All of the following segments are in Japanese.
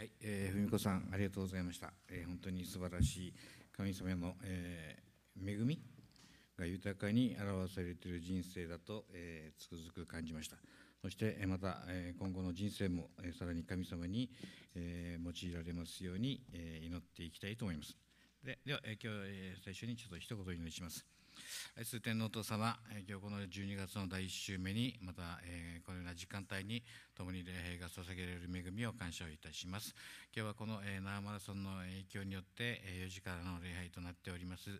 はい、えー、文子さんありがとうございました、えー、本当に素晴らしい神様の、えー、恵みが豊かに表されている人生だと、えー、つくづく感じました。そしてまた、え、今後の人生も、え、さらに神様に、え、用いられますように、え、祈っていきたいと思います。ででは、え、今日、え、最初にちょっと一言お祈りします。愛する天皇お父様、今日この12月の第1週目に、また、えー、このような時間帯に共に礼拝が捧げられる恵みを感謝をいたします。今日はこの、えー、ナーマラソンの影響によって、えー、4時からの礼拝となっております。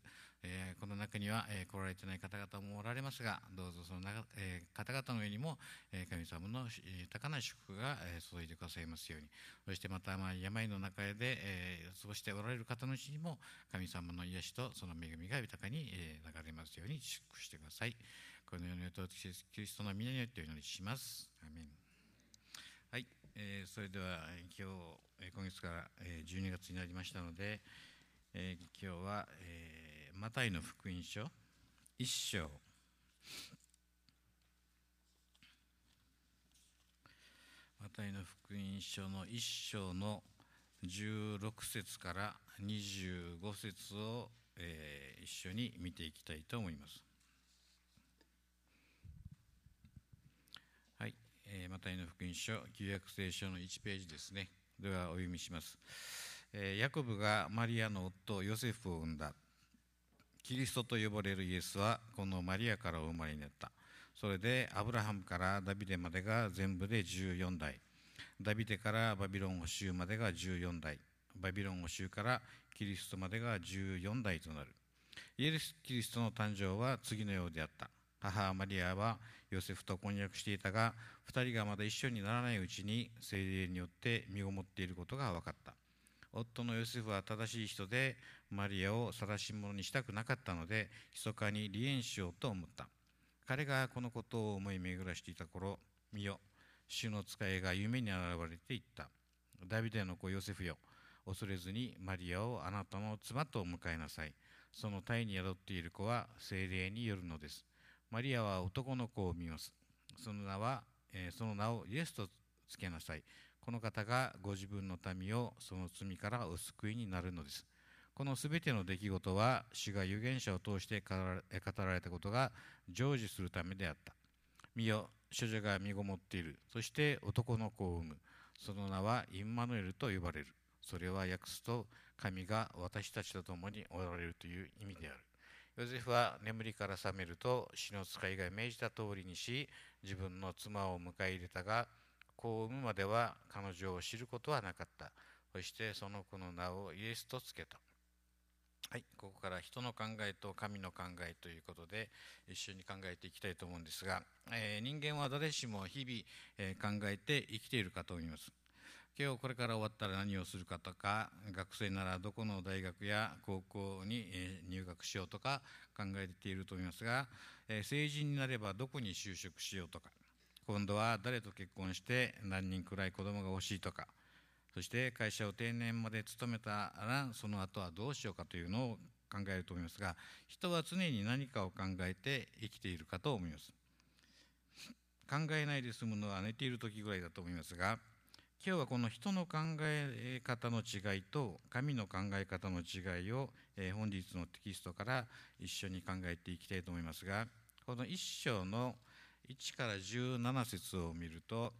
えー、この中には、えー、来られてない方々もおられますが、どうぞその中、えー、方々の上にも、え神様の豊かな祝福が、え注いでくださいますように、そしてまた、まあ、病の中で、え過ごしておられる方のうちにも、神様の癒しとその恵みが豊かに、え流れますように祝福してください。このように、キリストの皆によってお祈りします。アメンはい、えそれでは今日、今月から、え12月になりましたので、え今日は、えーマタイの福音書一章マタイの福音書の一章の16節から25節を、えー、一緒に見ていきたいと思います。はい、えー、マタイの福音書旧約聖書の1ページですね。ではお読みします。えー、ヤコブがマリアの夫ヨセフを産んだ。キリストと呼ばれるイエスはこのマリアからお生まれになった。それでアブラハムからダビデまでが全部で14代。ダビデからバビロン捕囚までが14代。バビロン捕囚からキリストまでが14代となる。イエス・キリストの誕生は次のようであった。母マリアはヨセフと婚約していたが2人がまだ一緒にならないうちに精霊によって身ごもっていることが分かった。夫のヨセフは正しい人でマリアを晒し者にしたくなかったので密かに離縁しようと思った。彼がこのことを思い巡らしていた頃見よ主の使いが夢に現れていった。ダビデの子ヨセフよ恐れずにマリアをあなたの妻と迎えなさい。その体に宿っている子は精霊によるのです。マリアは男の子を見ます。その名は、え、その名をイエスとつけなさい。この方がご自分の民をその罪からお救いになるのです。このすべての出来事は、主が預言者を通して語られたことが成就するためであった。見よ、処女が身ごもっている。そして男の子を産む。その名はインマヌエルと呼ばれる。それは訳すと、神が私たちと共におられるという意味である。ヨゼフは眠りから覚めると、死の使いが命じた通りにし、自分の妻を迎え入れたが、子を産むまでは彼女を知ることはなかった。そしてその子の名をイエスとつけた。はい、ここから人の考えと神の考えということで一緒に考えていきたいと思うんですが、えー、人間は誰しも日々、えー、考えて生きているかと思います。今日これから終わったら何をするかとか学生ならどこの大学や高校にえ入学しようとか考えていると思いますがえ成人になればどこに就職しようとか今度は誰と結婚して何人くらい子供が欲しいとかそして会社を定年まで勤めたらその後はどうしようかというのを考えると思いますが人は常に何かを考えて生きているかと思います。考えないで済むのは寝ている時ぐらいだと思いますが今日はこの人の考え方の違いと神の考え方の違いを本日のテキストから一緒に考えていきたいと思いますがこの一章の「1から17節を見ると、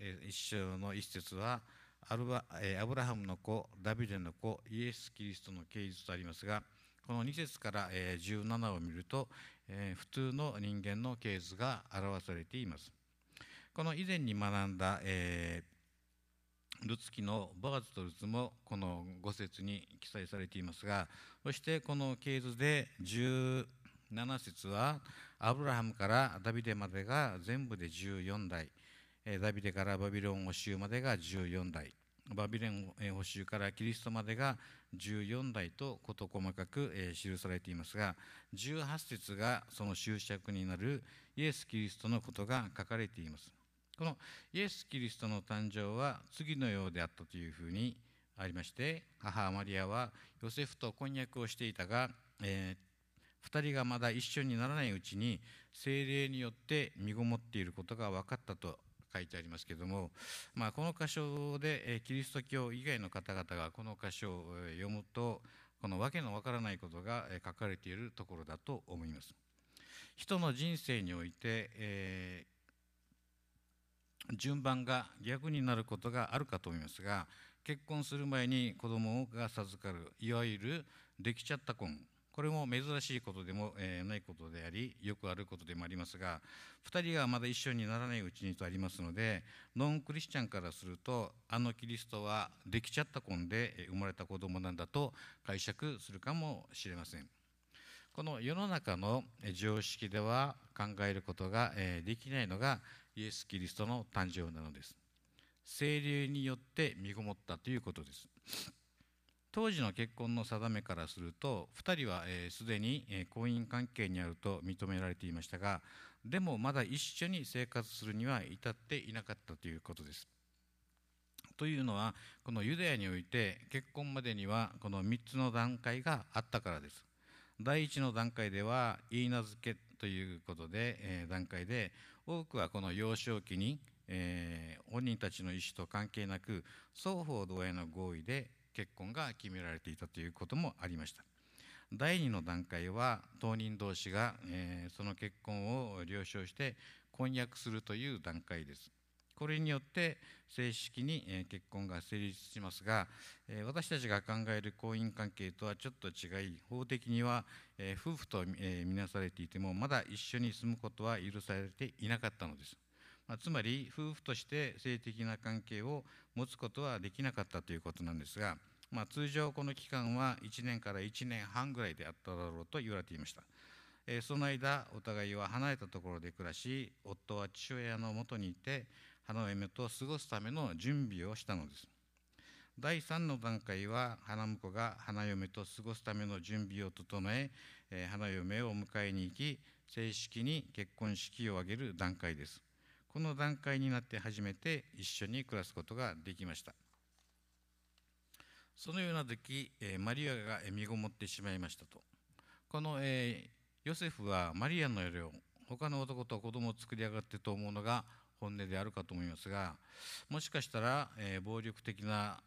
えー、一章の一節はアルバ、アブラハムの子ダビデの子イエス・キリストの系図とありますがこの2節から、17を見ると、普通の人間の系図が表されています。この以前に学んだ、えー、ルツキのボアズとルツもこの5節に記載されていますがそしてこの系図で17節はアブラハムからダビデまでが全部で14代ダビデからバビロン捕囚までが14代。バビロン捕囚からキリストまでが14代と事細かく記されていますが18節がその終着になるイエス・キリストのことが書かれています。このイエス・キリストの誕生は次のようであったというふうにありまして母マリアはヨセフと婚約をしていたが、えー2人がまだ一緒にならないうちに精霊によって身ごもっていることが分かったと書いてありますけども、まあ、この箇所で、えキリスト教以外の方々がこの箇所を読むとこの訳のわからないことが書かれているところだと思います。人の人生において、えー、順番が逆になることがあるかと思いますが結婚する前に子供が授かるいわゆるできちゃった婚。これも珍しいことでも、えー、ないことでありよくあることでもありますが2人がまだ一緒にならないうちにとありますのでノンクリスチャンからするとあのキリストはできちゃった婚で生まれた子供なんだと解釈するかもしれません。この世の中の常識では考えることができないのがイエス・キリストの誕生なのです。精霊によって身ごもったということです。当時の結婚の定めからすると2人はすで、に、え婚姻関係にあると認められていましたがでもまだ一緒に生活するには至っていなかったということです。というのはこのユダヤにおいて結婚までにはこの3つの段階があったからです。第1の段階では言い名付けということで、えー、段階で多くはこの幼少期に、えー、本人たちの意思と関係なく双方同意の合意で結婚が決められていたということもありました。第2の段階は当人同士が、えー、その結婚を了承して婚約するという段階です。これによって正式に、結婚が成立しますが、私たちが考える婚姻関係とはちょっと違い法的には、夫婦と、え見なされていてもまだ一緒に住むことは許されていなかったのです。ま、つまり夫婦として性的な関係を持つことはできなかったということなんですが、まあ、通常この期間は1年から1年半ぐらいであっただろうと言われていました、えー、その間お互いは離れたところで暮らし夫は父親のもとにいて花嫁と過ごすための準備をしたのです。第3の段階は花婿が花嫁と過ごすための準備を整ええー、花嫁を迎えに行き正式に結婚式を挙げる段階です。この段階になって初めて一緒に暮らすことができました。そのような時、えマリアが身ごもってしまいましたと。この、えヨセフはマリアの夜を他の男と子供を作り上がってと思うのが本音であるかと思いますがもしかしたら、え暴力的な、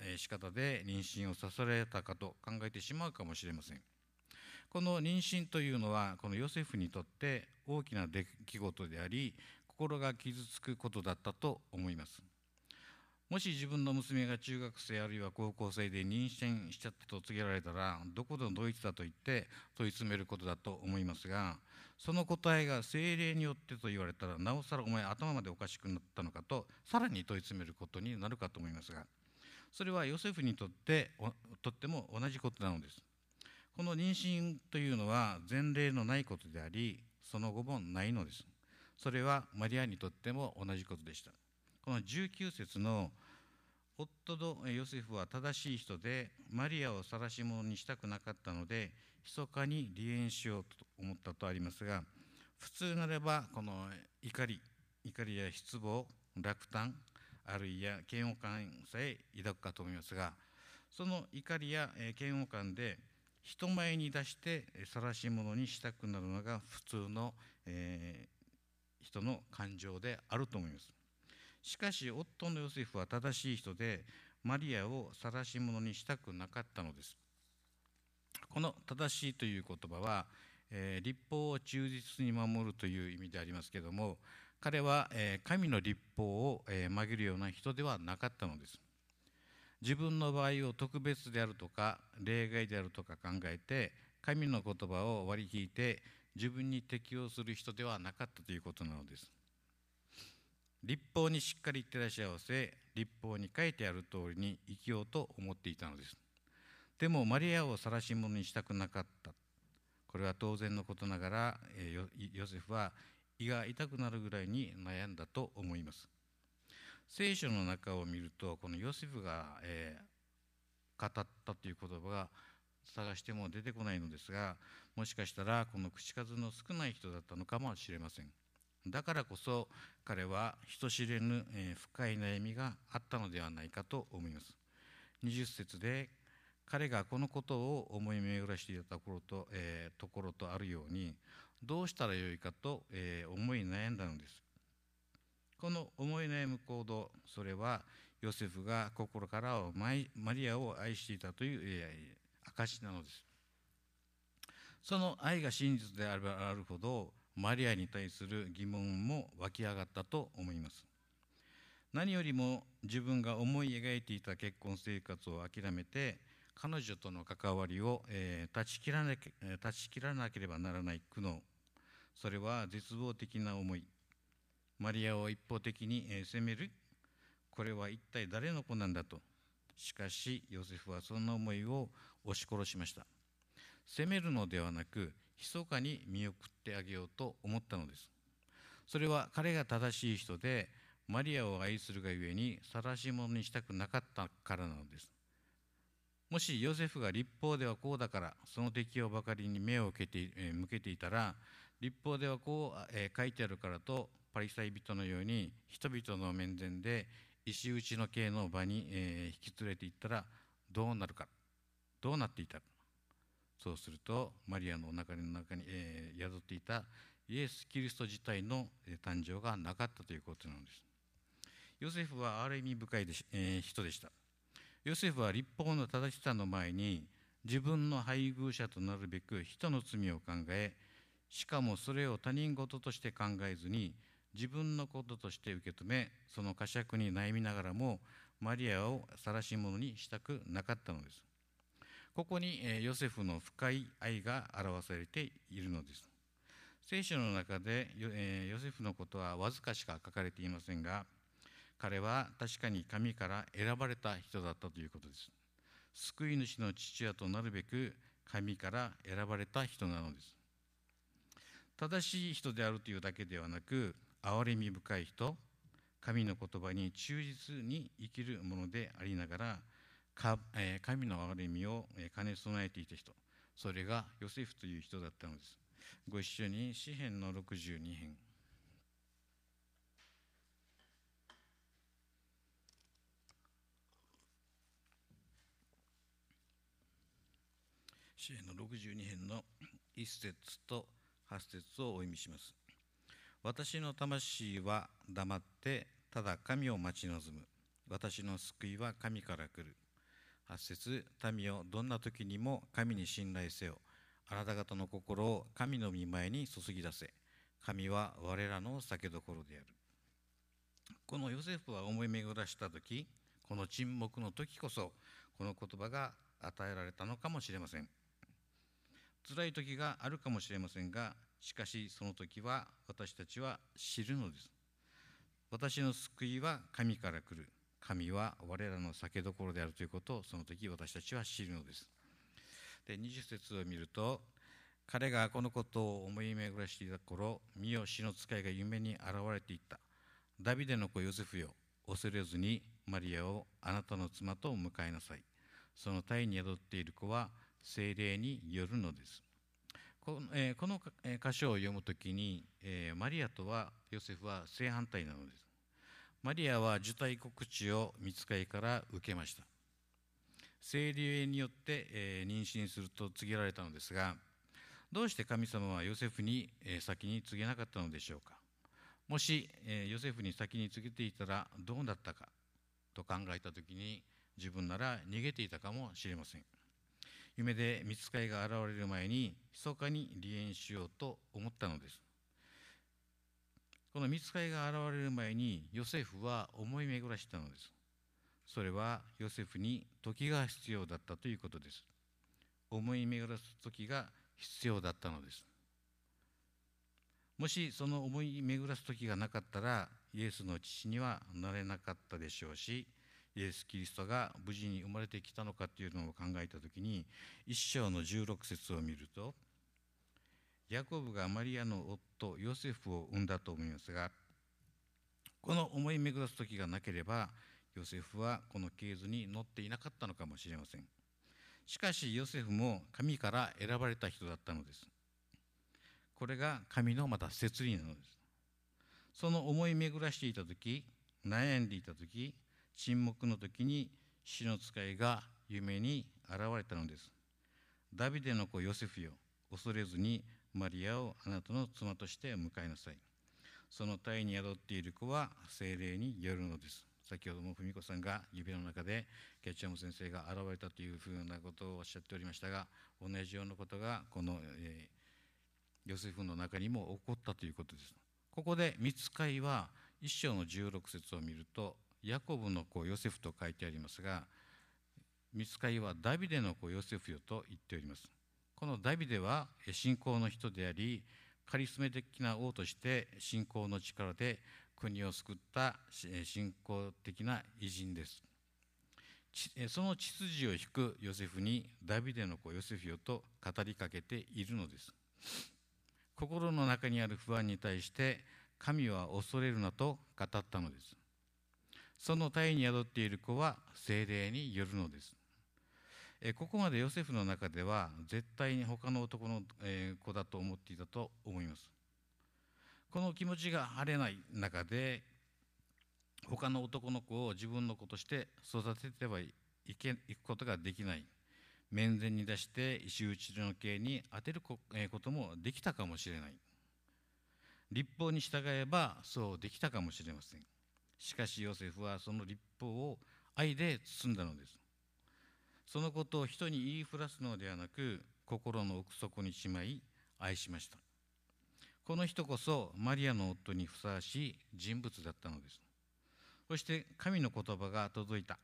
え仕方で妊娠をさせられたかと考えてしまうかもしれません。この妊娠というのはこのヨセフにとって大きな出来事であり心が傷つくことだったと思います。もし自分の娘が中学生あるいは高校生で妊娠しちゃったと告げられたらどこでのドイツだと言って問い詰めることだと思いますがその答えが精霊によってと言われたらなおさらお前頭までおかしくなったのかとさらに問い詰めることになるかと思いますがそれはヨセフにとってとっても同じことなのです。この妊娠というのは前例のないことでありその後もないのです。それはマリアにとっても同じことでした。この19節の夫のヨセフは正しい人でマリアを晒し者にしたくなかったので密かに離縁しようと思ったとありますが普通なればこの怒り怒りや失望落胆あるいは嫌悪感さえ抱くかと思いますがその怒りや嫌悪感で人前に出して晒し者にしたくなるのが普通の、え人の感情であると思います。しかし夫のヨセフは正しい人でマリアを晒し者にしたくなかったのです。この正しいという言葉は、えー、立法を忠実に守るという意味でありますけども彼は、え、神の立法を、えー、曲げるような人ではなかったのです。自分の場合を特別であるとか例外であるとか考えて神の言葉を割り引いて自分に適応する人ではなかったということなのです。立法にしっかり照らっし合わせ立法に書いてある通りに生きようと思っていたのです。でもマリアを晒し者にしたくなかった。これは当然のことながらヨセフは胃が痛くなるぐらいに悩んだと思います。聖書の中を見るとこのヨセフが、えー、語ったという言葉が探しても出てこないのですがもしかしたらこの口数の少ない人だったのかもしれません。だからこそ彼は人知れぬ、深い悩みがあったのではないかと思います。20節で彼がこのことを思い巡らしていたところと,、えー、ところとあるようにどうしたらよいかと、えー、思い悩んだのです。この思い悩む行動それはヨセフが心からマリアを愛していたという証なのです。その愛が真実であればあるほどマリアに対する疑問も湧き上がったと思います。何よりも自分が思い描いていた結婚生活を諦めて彼女との関わりを、え、断ち切らなけ断ち切らなければならない苦悩。それは絶望的な思い。マリアを一方的に、え、責める。これは一体誰の子なんだと。しかしヨセフはそんな思いを押し殺しました。責めるのではなく密かに見送ってあげようと思ったのです。それは彼が正しい人でマリアを愛するがゆえに晒し者にしたくなかったからなのです。もしヨセフが立法ではこうだからその適用ばかりに目を向けて,、え向けていたら立法ではこう、え書いてあるからとパリサイ人のように人々の面前で石打ちの刑の場に、え引き連れて行ったらどうなるか。どうなっていたかそうするとマリアのお腹の中に、え宿っていたイエス・キリスト自体の誕生がなかったということなのです。ヨセフはある意味深いでし、え人でした。ヨセフは立法の正しさの前に自分の配偶者となるべく人の罪を考えしかもそれを他人事として考えずに自分のこととして受け止めその呵責に悩みながらもマリアを晒し者にしたくなかったのです。ここにヨセフの深い愛が表されているのです聖書の中でヨセフのことはわずかしか書かれていませんが彼は確かに神から選ばれた人だったということです。救い主の父親となるべく神から選ばれた人なのです。正しい人であるというだけではなく、憐れみ深い人、神の言葉に忠実に生きるものでありながら、神の憐れみを兼ね備えていた人、それがヨセフという人だったのです。ご一緒に詩篇の62編。詩篇の62編の1節と8節をお読みします。私の魂は黙ってただ神を待ち望む。私の救いは神から来る。8節民をどんな時にも神に信頼せよ。あなた方の心を神の御前に注ぎ出せ。神は我らの酒どころである。このヨセフは思い巡らした時、この沈黙の時こそ、この言葉が与えられたのかもしれません。辛い時があるかもしれませんがしかしその時は私たちは知るのです私の救いは神から来る神は我らの酒どころであるということをその時私たちは知るのですで20節を見ると彼がこのことを思い巡らしていた頃見よ死の使いが夢に現れていったダビデの子ヨセフよ恐れずにマリアをあなたの妻と迎えなさいその体に宿っている子は精霊によるのです。この,、え、この箇所を読むときに、え、マリアとはヨセフは正反対なのです。マリアは受胎告知を見つかりから受けました。精霊によって、えー、妊娠すると告げられたのですが、どうして神様はヨセフに、えー、先に告げなかったのでしょうか？もし、えー、ヨセフに先に告げていたらどうだったか？と考えたときに自分なら逃げていたかもしれません。夢で見つかりが現れる前に密かに離縁しようと思ったのですこの見つかりが現れる前にヨセフは思い巡らしたのです。それはヨセフに時が必要だったということです。思い巡らす時が必要だったのです。もしその思い巡らす時がなかったらイエスの父にはなれなかったでしょうしイエス・キリストが無事に生まれてきたのかというのを考えた時に一章の16節を見るとヤコブがマリアの夫ヨセフを産んだと思いますがこの思い巡らす時がなければヨセフはこの系図に乗っていなかったのかもしれません。しかしヨセフも神から選ばれた人だったのです。これが神のまた摂理なのです。その思い巡らしていた時悩んでいた時沈黙の時に死の使いが夢に現れたのです。ダビデの子ヨセフよ、恐れずにマリアをあなたの妻として迎えなさい。その体に宿っている子は精霊によるのです。先ほども文子さんが指の中でケチャム先生が現れたというふうなことをおっしゃっておりましたが同じようなことがこの、えー、ヨセフの中にも起こったということです。ここで見つかいは一章の16節を見るとヤコブの子ヨセフと書いてありますが見つかいはダビデの子ヨセフよと言っております。このダビデは信仰の人でありカリスメ的な王として信仰の力で国を救った信仰的な偉人です。その秩序を引くヨセフにダビデの子ヨセフよと語りかけているのです。心の中にある不安に対して神は恐れるなと語ったのです。その体に宿っている子は精霊によるのです。えここまでヨセフの中では絶対に他の男のえ子だと思っていたと思います。この気持ちが晴れない中で他の男の子を自分の子として育ててはいけいくことができない。面前に出して石打ちの刑に当てることもできたかもしれない。立法に従えばそうできたかもしれません。しかしヨセフはその立法を愛で包んだのです。そのことを人に言いふらすのではなく心の奥底にしまい愛しました。この人こそマリアの夫にふさわしい人物だったのです。そして神の言葉が届いた。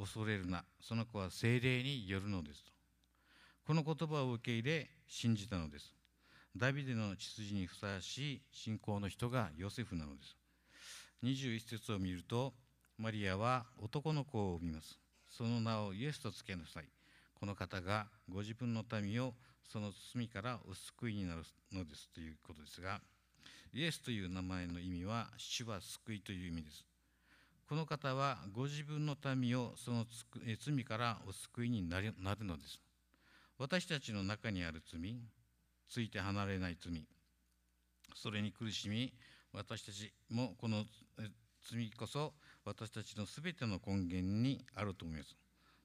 恐れるな。その子は精霊によるのです。とこの言葉を受け入れ信じたのです。ダビデの血筋にふさわしい信仰の人がヨセフなのです。21節を見るとマリアは男の子を産みます。その名をイエスとつけなさい。この方がご自分の民をその罪からお救いになるのですということですがイエスという名前の意味は主は救いという意味です。この方はご自分の民をその罪からお救いになるのです。私たちの中にある罪ついて離れない罪それに苦しみ私たちもこの罪こそ私たちの全ての根源にあると思います。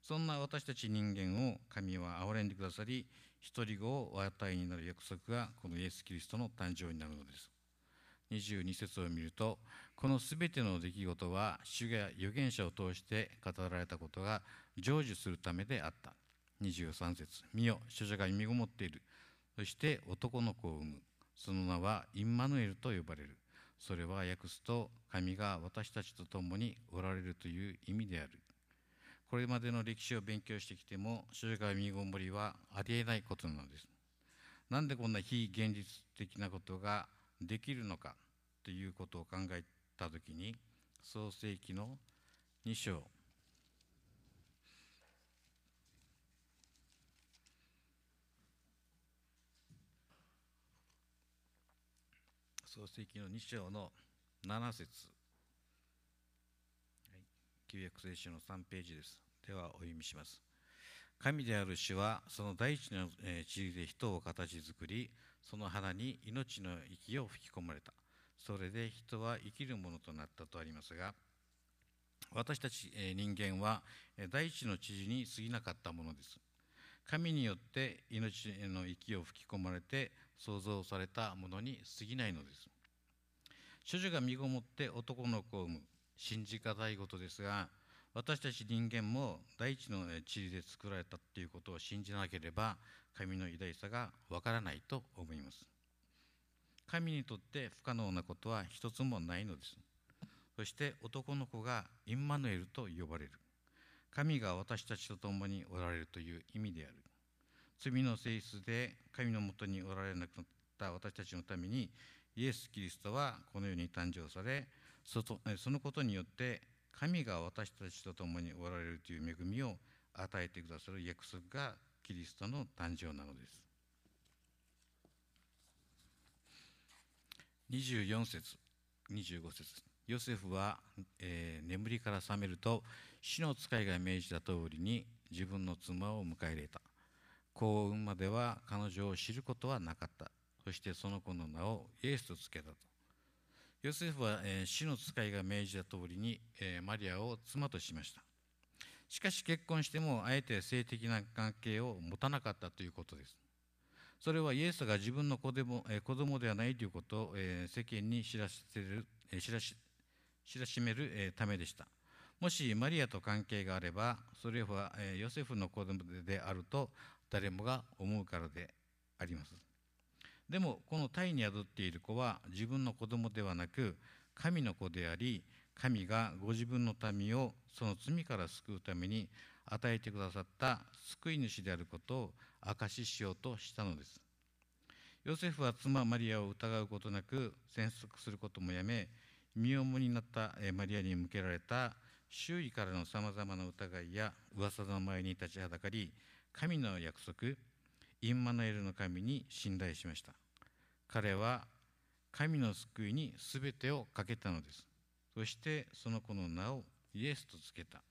そんな私たち人間を神は憐れんでくださり一人子をお与えになる約束がこのイエス・キリストの誕生になるのです。22節を見るとこの全ての出来事は主が預言者を通して語られたことが成就するためであった。23節見よ主女が身ごもっている。そして男の子を産む。その名はインマヌエルと呼ばれる。それは訳すと神が私たちと共におられるという意味である。これまでの歴史を勉強してきても主女が身ごもりはありえないことなのです。なんでこんな非現実的なことができるのかということを考えた時に創世紀の2章創世記の2章の7節、旧約聖書の3ページです。ではお読みします。神である主はその大地の地で人を形作りその花に命の息を吹き込まれた。それで人は生きるものとなったとありますが私たち人間は大地の知事に過ぎなかったものです。神によって命の息を吹き込まれて創造されたものに過ぎないのです。処女が身ごもって男の子を産む。信じがたいことですが私たち人間も大地の地理で作られたということを信じなければ神の偉大さがわからないと思います。神にとって不可能なことは一つもないのです。そして男の子がインマヌエルと呼ばれる。神が私たちと共におられるという意味である。罪の性質で神のもとにおられなくなった私たちのためにイエス・キリストはこの世に誕生されそのことによって神が私たちと共におられるという恵みを与えてくださる約束がキリストの誕生なのです。24節25節。ヨセフは、えー、眠りから覚めると死の使いが命じた通りに自分の妻を迎え入れた。幸運までは彼女を知ることはなかった。そしてその子の名をイエスとつけたと。ヨセフは、えー、死の使いが命じた通りに、えー、マリアを妻としました。しかし結婚してもあえて性的な関係を持たなかったということです。それはイエスが自分の子でも、えー、子供ではないということを、え、世間に知らせる、え、知らし知らしめる、ためでした。もしマリアと関係があればそれは、ヨセフの子供であると誰もが思うからであります。でもこのタイに宿っている子は自分の子供ではなく神の子であり神がご自分の民をその罪から救うために与えてくださった救い主であることを証ししようとしたのです。ヨセフは妻マリアを疑うことなく潜伏することもやめ身重になったマリアに向けられた周囲からのさまざまな疑いや噂の前に立ちはだかり神の約束インマナエルの神に信頼しました。彼は神の救いに全てをかけたのです。そしてその子の名をイエスとつけた。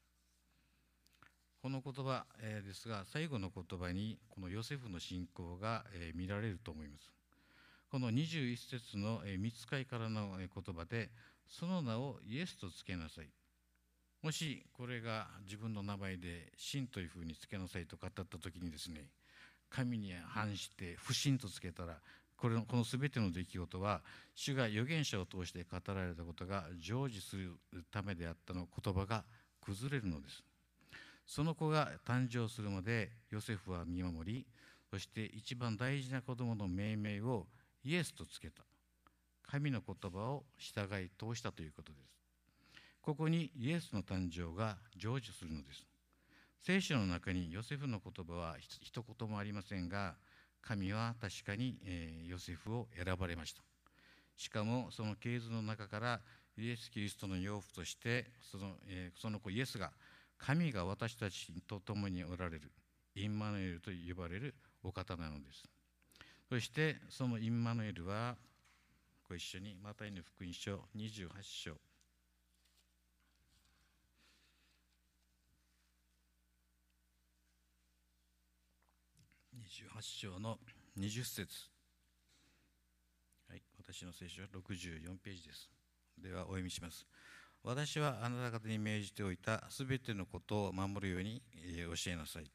この言葉、ですが最後の言葉にこのヨセフの信仰が、見られると思います。この21節の、えー、見つかいからの、言葉でその名をイエスとつけなさい。もしこれが自分の名前で神というふうにつけなさいと語った時にですね神に反して不信とつけたらこれのこの全ての出来事は主が預言者を通して語られたことが成就するためであったの言葉が崩れるのです。その子が誕生するまでヨセフは見守りそして一番大事な子供の命名をイエスとつけた。神の言葉を従い通したということです。ここにイエスの誕生が成就するのです。聖書の中にヨセフの言葉は一言もありませんが神は確かに、ヨセフを選ばれました。しかもその系図の中からイエス・キリストの養父としてその,、その子イエスが神が私たちと共におられるインマヌエルと呼ばれるお方なのです。そしてそのインマヌエルはご一緒にマタイの福音書28章28章の20節はい、私の聖書は64ページです。では、お読みします。私はあなた方に命じておいたすべてのことを守るように教えなさい。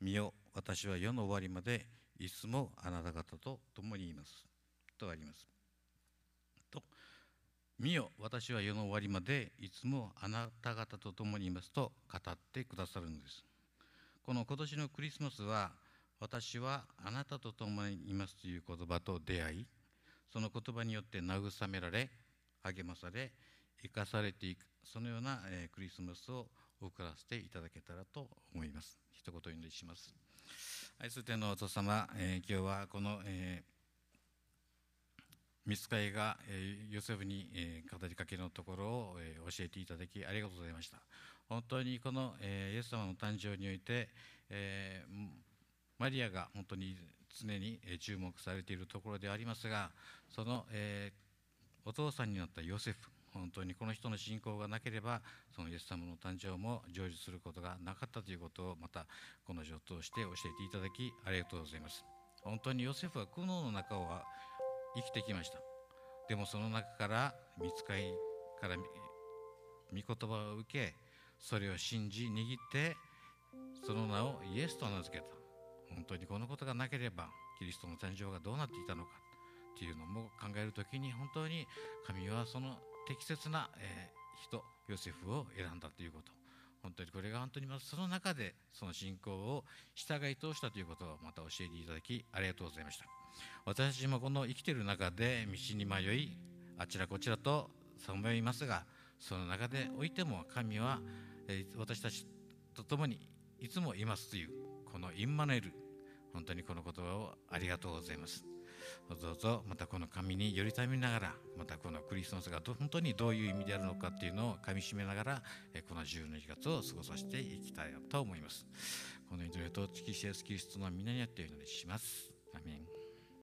見よ、私は世の終わりまでいつもあなた方と共にいます。とあります。と、見よ、私は世の終わりまでいつもあなた方と共にいますと語ってくださるのです。この今年のクリスマスは、私はあなたと共にいますという言葉と出会いその言葉によって慰められ励まされ生かされていくそのような、え、クリスマスを送らせていただけたらと思います。一言お祈りします。愛する天のお父様、えー、今日はこの、えー、見つかりが、えー、ヨセフに、えー、語りかけのところを、えー、教えていただきありがとうございました。本当にこの、えー、イエス様の誕生において、えーマリアが本当に常に注目されているところでありますがその、えー、お父さんになったヨセフ本当にこの人の信仰がなければそのイエス様の誕生も成就することがなかったということをまたこの状を通して教えていただきありがとうございます。本当にヨセフは苦悩の中を生きてきました。でもその中から見つかりから御言葉を受けそれを信じ握ってその名をイエスと名付けた。本当にこのことがなければキリストの誕生がどうなっていたのかっていうのも考える時に本当に神はその適切な、え、人ヨセフを選んだということ。本当にこれが本当にまその中でその信仰を従い通したということをまた教えていただきありがとうございました。私もこの生きている中で道に迷いあちらこちらとさまよいますがその中でおいても神は、私たちと共にいつもいますというこのインマネル。本当にこの言葉をありがとうございます。どうぞまたこの神によりたみながらまたこのクリスマスが本当にどういう意味であるのかっていうのをかみしめながらこの12月を過ごさせていきたいと思います。この祈りと月シェスキリストの皆によってお祈りします。アメン。